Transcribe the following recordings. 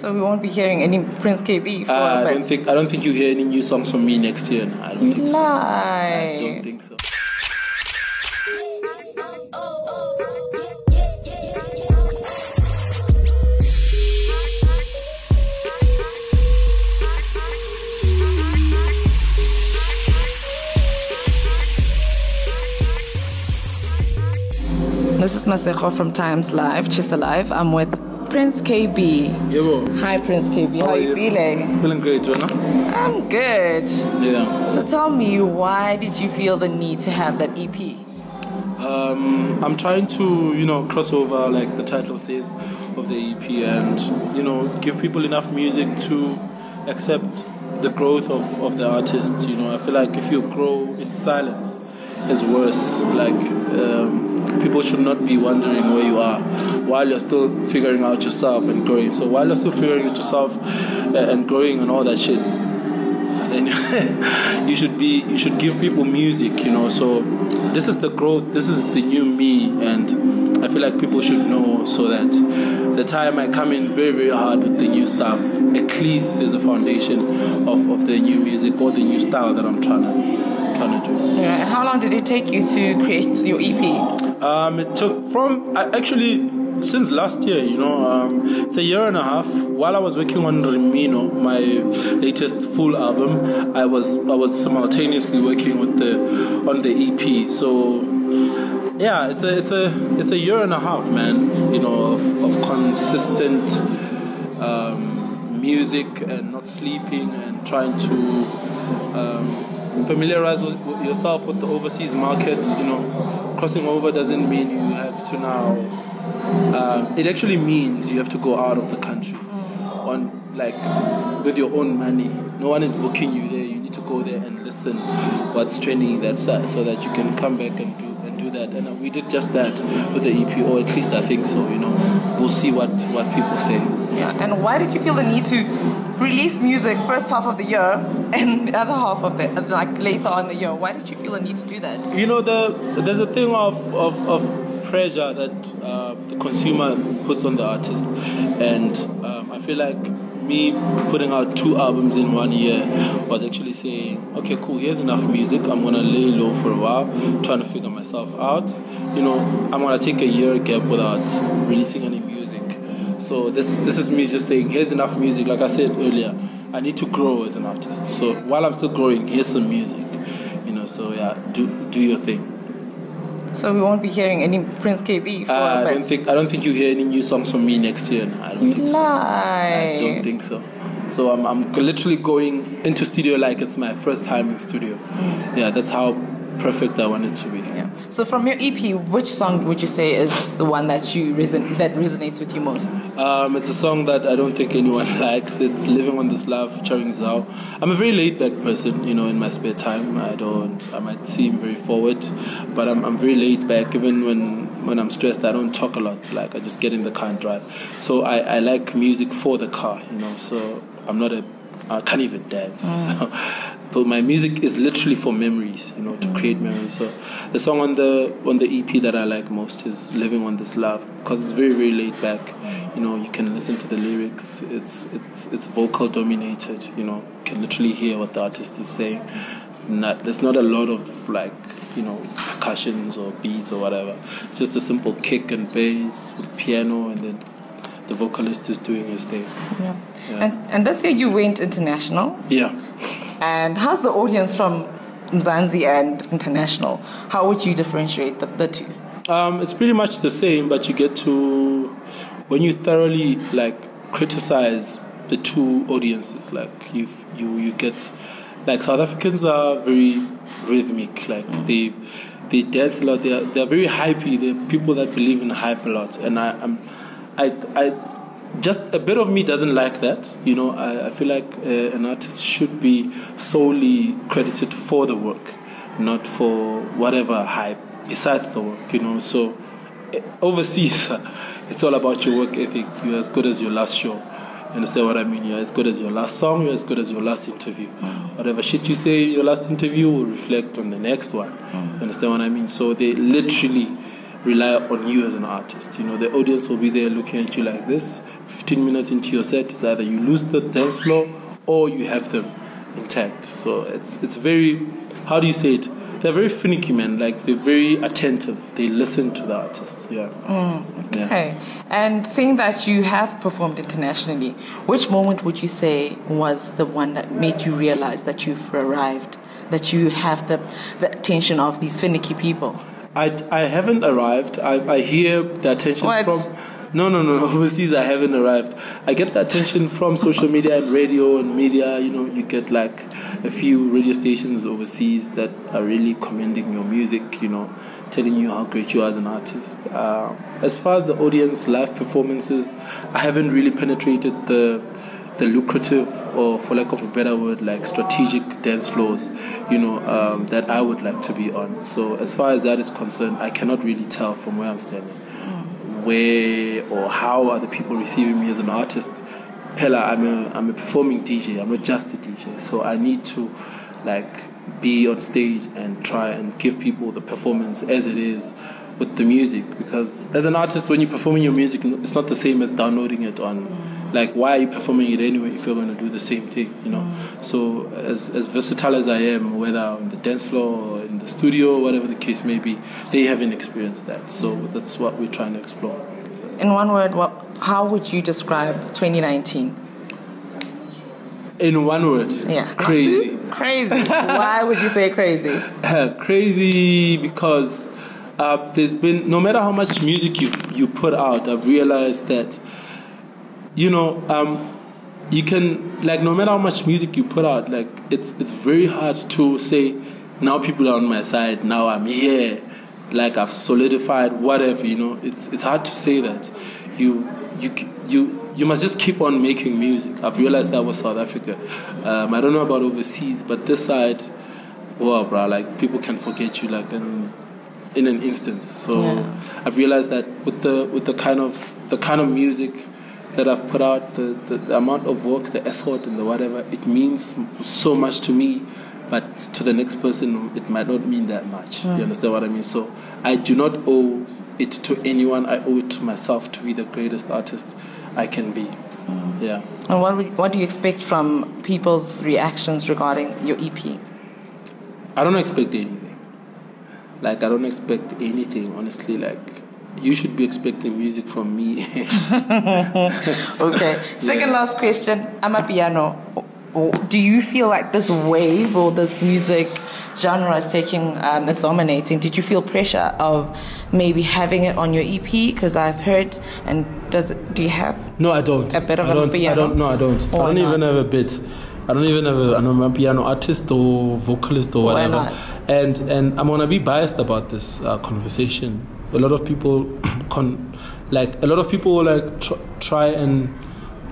So we won't be hearing any Prince Kaybee for Uh, I don't think I don't think you hear any new songs from me next year. I don't think so. I Lie. don't think so. This is Masejo from Times Live, TshisaLIVE. I'm with Prince Kaybee. Yeah, Hi, Prince Kaybee. How, How are you you? feeling? feeling great, right? I'm good. Yeah. So tell me, why did you feel the need to have that EP? Um, I'm trying to, you know, cross over, like the title says, of the EP, and you know, give people enough music to accept the growth of, of the artist. You know, I feel like if you grow in silence, it's worse. Like um, people should not be wondering where you are while you're still figuring out yourself and growing. So while you're still figuring out yourself uh, and growing and all that shit, and you should be you should give people music you know so this is the growth this is the new me and i feel like people should know so that the time i come in very very hard with the new stuff at least there's a foundation of, of the new music or the new style that i'm trying to trying to do Yeah. And how long did it take you to create your EP? um, it took from I actually since last year, you know, um, it's a year and a half. While I was working on Remino, my latest full album, I was I was simultaneously working with the on the EP. So yeah, it's a it's a it's a year and a half, man. You know, of, of consistent um, music and not sleeping and trying to um, familiarize yourself with the overseas market. You know, crossing over doesn't mean you have to now. Um, it actually means you have to go out of the country on like with your own money. No one is booking you there. You need to go there and listen what's trending that side so that you can come back and do and do that. And uh, we did just that with the EP, or at least I think so. You know, we'll see what what people say. Yeah. And why did you feel the need to release music first half of the year and the other half of it, like later on the year? Why did you feel the need to do that? You know, the there's a thing of of, of pressure that uh, the consumer puts on the artist, and um, I feel like me putting out two albums in one year was actually saying, okay, cool, here's enough music. I'm gonna lay low for a while, trying to figure myself out. You know, I'm gonna take a year gap without releasing any. So this this is me just saying, here's enough music. Like I said earlier, I need to grow as an artist. So while I'm still growing, here's some music. You know, so yeah, do do your thing. So we won't be hearing any Prince Kaybee for Uh, I don't think I don't think you hear any new songs from me next year. I don't think so. I don't think so. So I'm I'm literally going into studio like it's my first time in studio. Yeah, that's how perfect I want it to be. So from your EP, which song would you say is the one that you reson- that resonates with you most? Um, it's a song that I don't think anyone likes. It's "Living on This Love" featuring Zao. I'm a very laid-back person, you know. In my spare time, I don't. I might seem very forward, but I'm, I'm very laid back. Even when when I'm stressed, I don't talk a lot. Like I just get in the car and drive. So I, I like music for the car, you know. So I'm not a. I can't even dance. So, but my music is literally for memories, you know, to mm. create memories. So the song on the on the EP that I like most is "Living on This Love" because it's very very laid back. Mm. You know, you can listen to the lyrics. It's it's it's vocal dominated. You know, you can literally hear what the artist is saying. Not there's not a lot of like you know percussions or beats or whatever. It's just a simple kick and bass with piano, and then the vocalist is doing his thing. Yeah. Yeah. And and this year you went international. Yeah. And how's the audience from Mzansi and international? How would you differentiate the, the two? Um, it's pretty much the same, but you get to when you thoroughly like criticize the two audiences. Like you, you, you get like South Africans are very rhythmic. Like they, they dance a lot. They are they are very hypey. They're people that believe in hype a lot, and I, I'm, I, I just a bit of me doesn't like that. You know, I, I feel like uh, an artist should be solely credited for the work, not for whatever hype besides the work. You know, so eh, overseas, it's all about your work ethic. You're as good as your last show. You understand what I mean? You're as good as your last song. You're as good as your last interview. Whatever shit you say in your last interview will reflect on the next one. You understand what I mean? So they literally rely on you as an artist. You know, the audience will be there looking at you like this. 15 minutes into your set, it's either you lose the dance floor or you have them intact. So it's it's very, how do you say it? They're very finicky, man. Like they're very attentive. They listen to the artist. Yeah. Mm, yeah. Okay. And seeing that you have performed internationally, which moment would you say was the one that made you realize that you've arrived, that you have the, the attention of these finicky people? I, I haven't arrived. I, I hear the attention What? from. No, no, no. Overseas, I haven't arrived. I get the attention from social media and radio and media. You know, you get like a few radio stations overseas that are really commending your music. You know, telling you how great you are as an artist. Uh, as far as the audience live performances, I haven't really penetrated the the lucrative, or for lack of a better word, like strategic dance floors, you know, um, that I would like to be on. So as far as that is concerned, I cannot really tell from where I'm standing, where or how are the people receiving me as an artist. Pella, I'm a I'm a performing DJ. I'm not just a DJ, so I need to like be on stage and try and give people the performance as it is with the music because as an artist when you're performing your music it's not the same as downloading it on like why are you performing it anyway if you're going to do the same thing you know so as, as versatile as i am whether on the dance floor or in the studio whatever the case may be they haven't experienced that so that's what we're trying to explore In one word, what, how would you describe 2019? in one word Yeah. crazy Crazy. Why would you say crazy? crazy because uh, there's been no matter how much music you you put out, I've realized that you know um, you can like no matter how much music you put out, like it's it's very hard to say now people are on my side, now I'm here, like I've solidified whatever. You know, it's it's hard to say that you you you you must just keep on making music. I've realized that with South Africa. Um, I don't know about overseas, but this side, wow, bro, like people can forget you like in in an instant. So Yeah. I've realized that with the with the kind of the kind of music that I've put out, the, the, the amount of work, the effort, and the whatever, it means so much to me. But to the next person, it might not mean that much. You hmm. understand what I mean? So I do not owe it to anyone. I owe it to myself to be the greatest artist I can be. Hmm. Yeah. And what, would, what do you expect from people's reactions regarding your EP? I don't expect anything. Like I don't expect anything, honestly. Like you should be expecting music from me. Okay. Second last question. amapiano. Do you feel like this wave or this music genre is taking, um, is dominating? Did you feel pressure of maybe having it on your EP? Because I've heard, and does it, do you have? no, I don't. A bit of I a don't. I piano? don't. No, I don't. Why I don't even have a bit. I don't even have a. amapiano artist or vocalist or Why whatever. not? And and I'm gonna be biased about this uh, conversation. A lot of people, con, like a lot of people, like tr- try and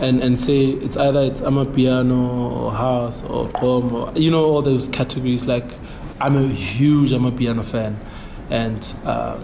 and and say it's either it's amapiano or house or pom or you know all those categories. Like I'm a huge amapiano fan, and uh,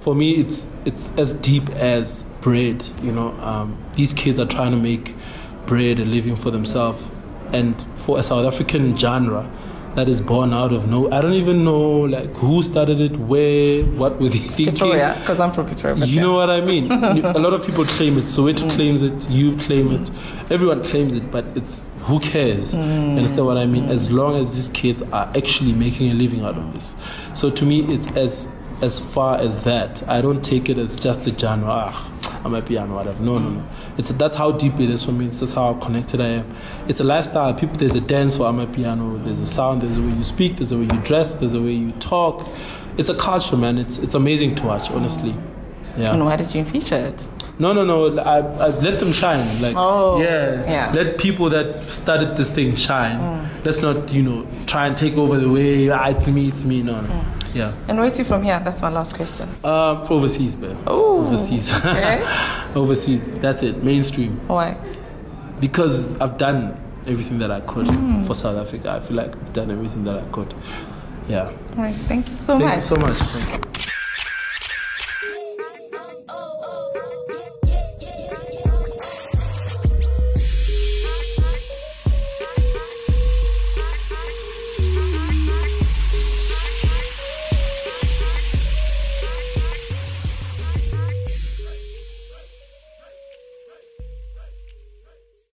for me it's it's as deep as bread. You know, um, these kids are trying to make bread a living for themselves, and for a South African genre that is born out of no I don't even know like who started it, where, what were they thinking. Pretoria, because I'm from Pretoria. You yeah. know what I mean? a lot of people claim it. So Soweto mm. claims it. You claim it. Everyone claims it, but it's who cares? Mm. You understand what I mean? Mm. As long as these kids are actually making a living out of this. So to me, it's as as far as that. I don't take it as just a genre. Ah, amapiano, whatever. No, no, no. It's that's how deep it is for me. That's how connected I am. It's a lifestyle. People, there's a dance for amapiano. There's a sound. There's a way you speak. There's a way you dress. There's a way you talk. It's a culture, man. It's it's amazing to watch, honestly. Yeah. And why did you feature it? No, no, no. I, I let them shine. Like, Oh, yeah, yeah. Let people that started this thing shine. Let's not, you know, try and take over the way. Ah, it's me, it's me. No, no. Yeah. And where to from here? That's my last question. Um, for overseas, man. Oh, overseas. okay. overseas. That's it. Mainstream. Why? Because I've done everything that I could Mm. for South Africa. I feel like I've done everything that I could. Yeah. All right. Thank you so much. Thank much. you so much. Thank you.